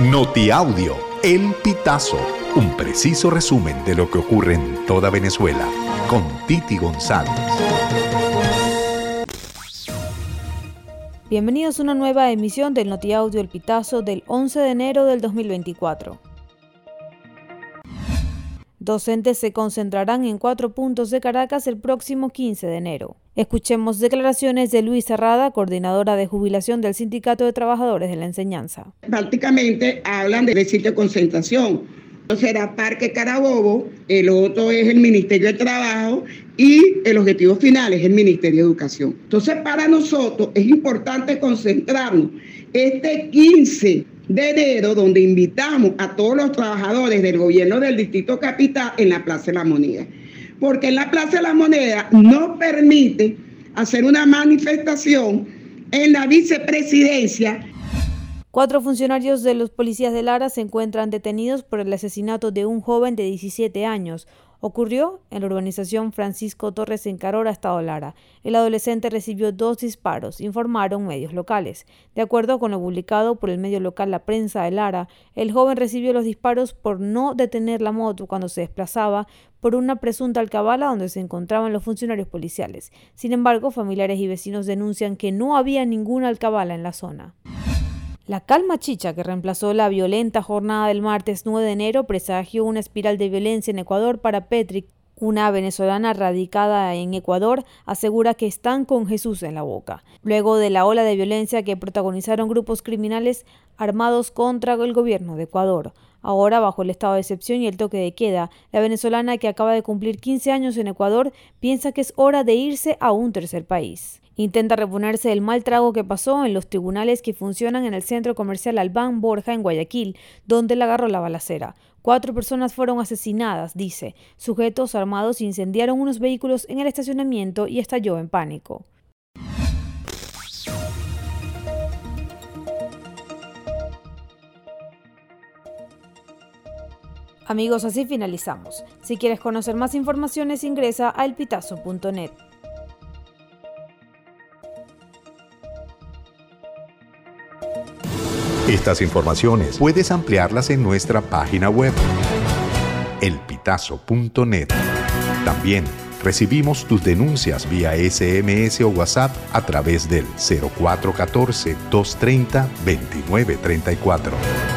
Notiaudio, El Pitazo, un preciso resumen de lo que ocurre en toda Venezuela, con Titi González. Bienvenidos a una nueva emisión del Notiaudio El Pitazo del 11 de enero del 2024. Docentes se concentrarán en cuatro puntos de Caracas el próximo 15 de enero. Escuchemos declaraciones de Luis Herrada, coordinadora de jubilación del Sindicato de Trabajadores de la Enseñanza. Prácticamente hablan de sitio de concentración. Será Parque Carabobo, el otro es el Ministerio de Trabajo y el objetivo final es el Ministerio de Educación. Entonces, para nosotros es importante concentrarnos este 15 de enero, donde invitamos a todos los trabajadores del gobierno del Distrito Capital en la Plaza de la Moneda. Porque en la Plaza de la Moneda no permite hacer una manifestación en la vicepresidencia. Cuatro funcionarios de los policías de Lara se encuentran detenidos por el asesinato de un joven de 17 años. Ocurrió en la urbanización Francisco Torres en Carora, Estado Lara. El adolescente recibió dos disparos, informaron medios locales. De acuerdo con lo publicado por el medio local La Prensa de Lara, el joven recibió los disparos por no detener la moto cuando se desplazaba por una presunta alcabala donde se encontraban los funcionarios policiales. Sin embargo, familiares y vecinos denuncian que no había ninguna alcabala en la zona. La calma chicha que reemplazó la violenta jornada del martes 9 de enero presagió una espiral de violencia en Ecuador para Petrick. Una venezolana radicada en Ecuador asegura que están con Jesús en la boca, luego de la ola de violencia que protagonizaron grupos criminales armados contra el gobierno de Ecuador. Ahora, bajo el estado de excepción y el toque de queda, la venezolana que acaba de cumplir 15 años en Ecuador piensa que es hora de irse a un tercer país. Intenta reponerse del mal trago que pasó en los tribunales que funcionan en el centro comercial Albán Borja en Guayaquil, donde le agarró la balacera. Cuatro personas fueron asesinadas, dice. Sujetos armados incendiaron unos vehículos en el estacionamiento y estalló en pánico. Amigos, así finalizamos. Si quieres conocer más informaciones, ingresa a elpitazo.net. Estas informaciones puedes ampliarlas en nuestra página web, elpitazo.net. También recibimos tus denuncias vía SMS o WhatsApp a través del 0414-230-2934.